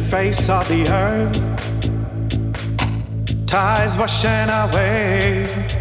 face of the earth, tides washing away.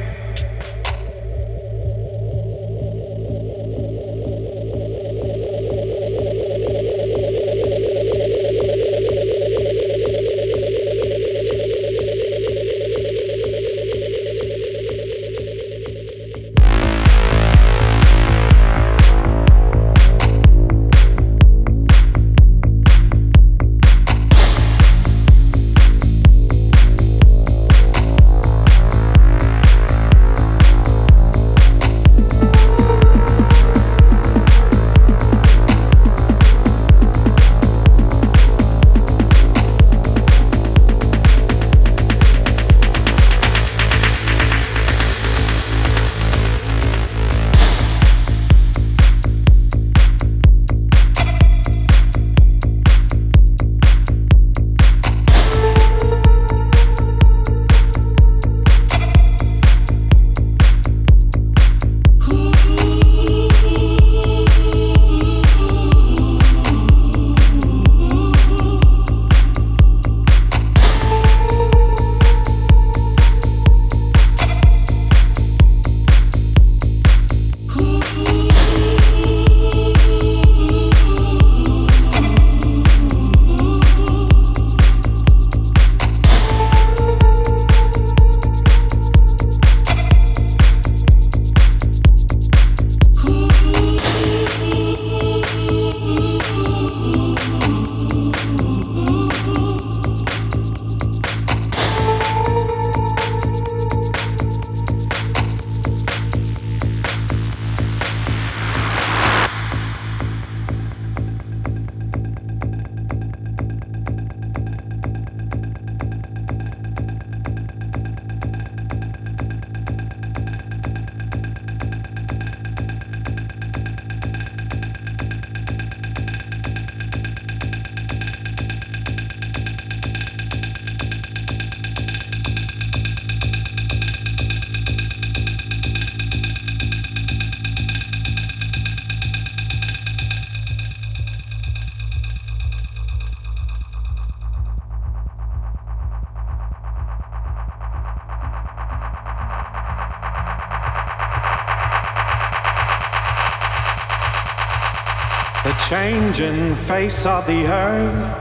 Changing face of the earth,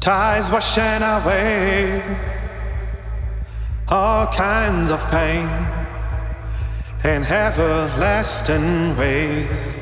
tides washing away all kinds of pain in everlasting ways.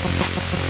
Thank you.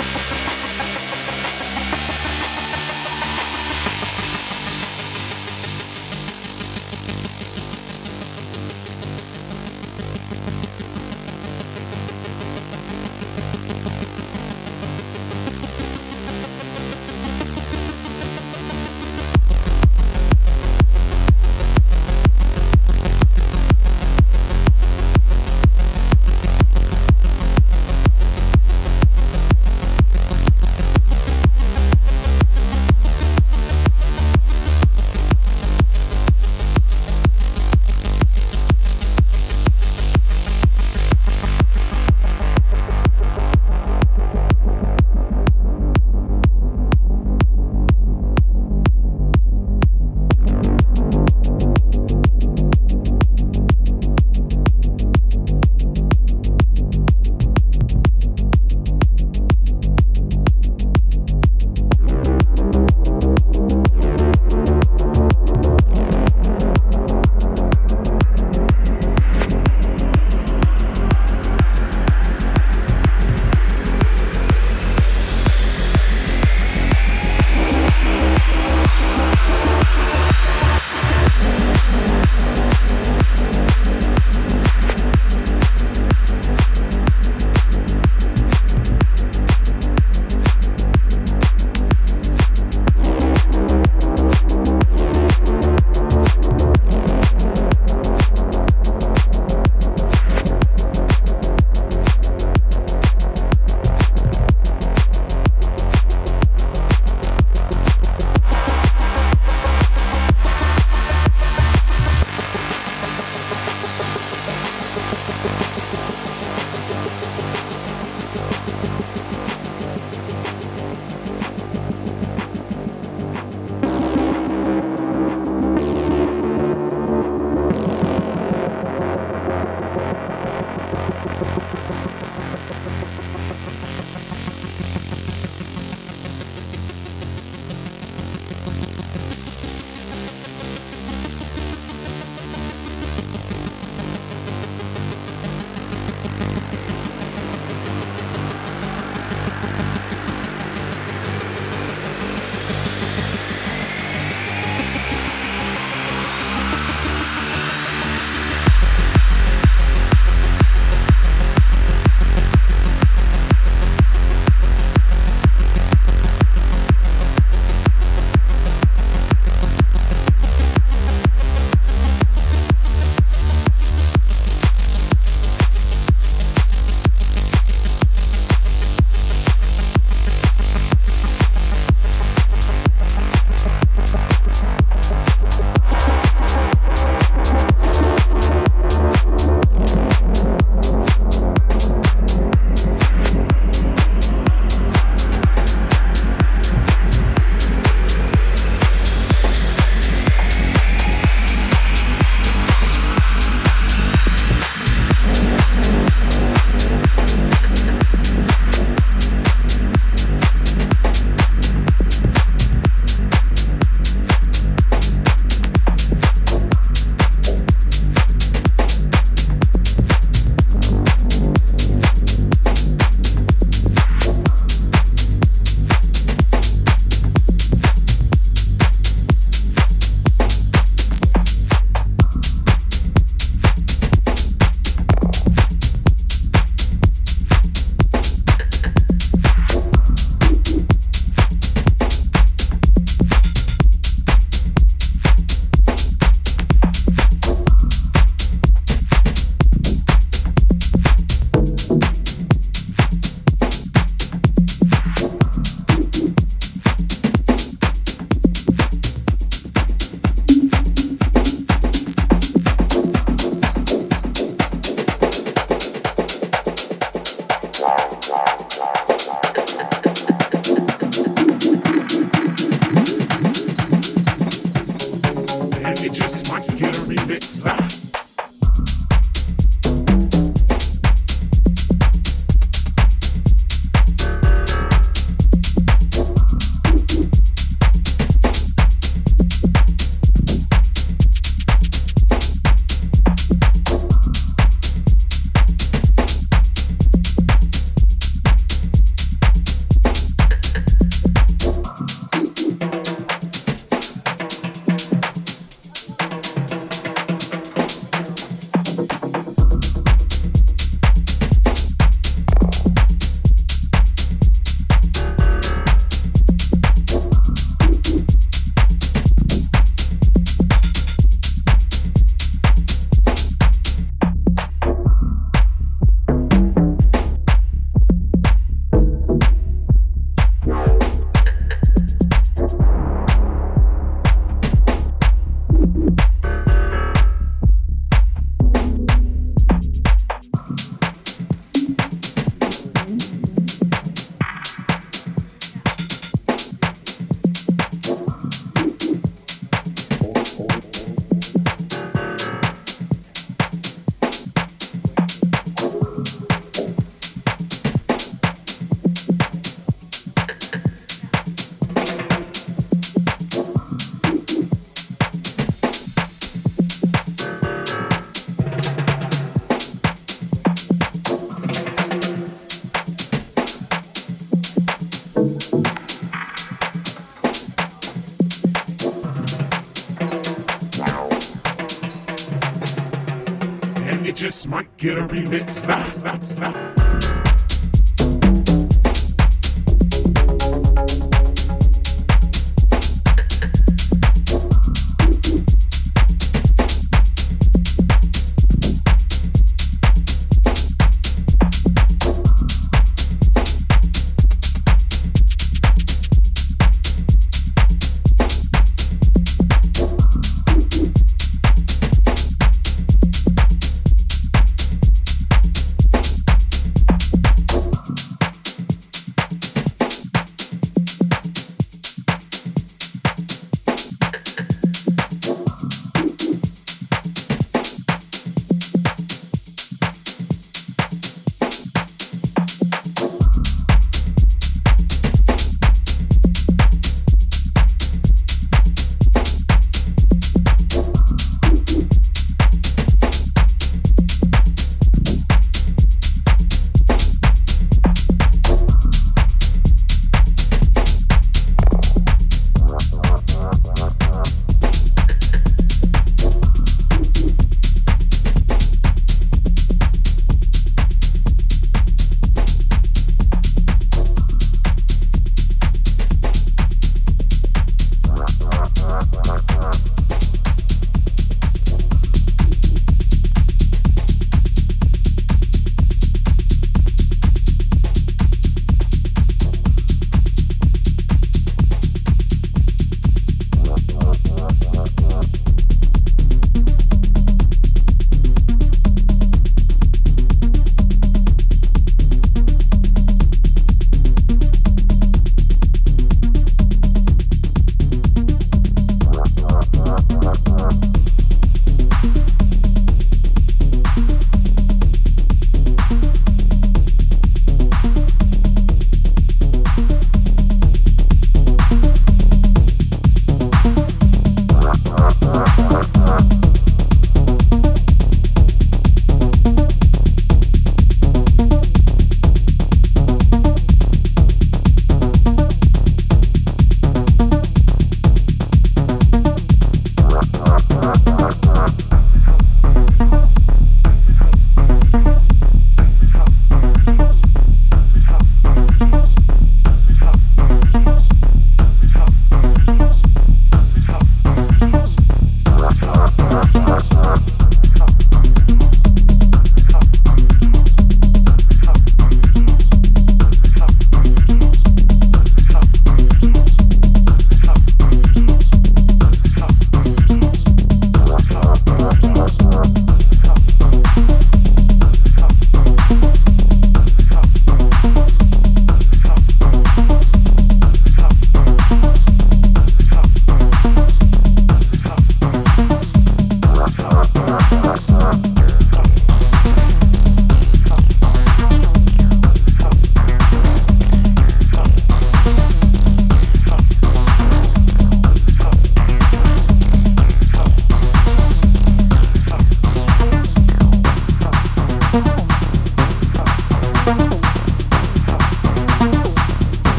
Might get a remix.